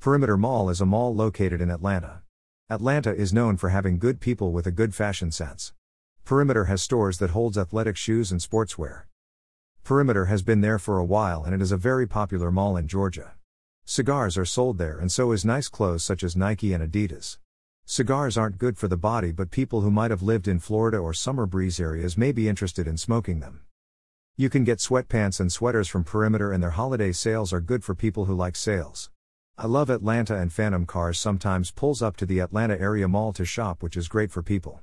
Perimeter Mall is a mall located in Atlanta. Atlanta is known for having good people with a good fashion sense. Perimeter has stores that holds athletic shoes and sportswear. Perimeter has been there for a while and it is a very popular mall in Georgia. Cigars are sold there and so is nice clothes such as Nike and Adidas. Cigars aren't good for the body but people who might have lived in Florida or summer breeze areas may be interested in smoking them. You can get sweatpants and sweaters from Perimeter and their holiday sales are good for people who like sales. I love Atlanta and Phantom Cars sometimes pulls up to the Atlanta area mall to shop which is great for people.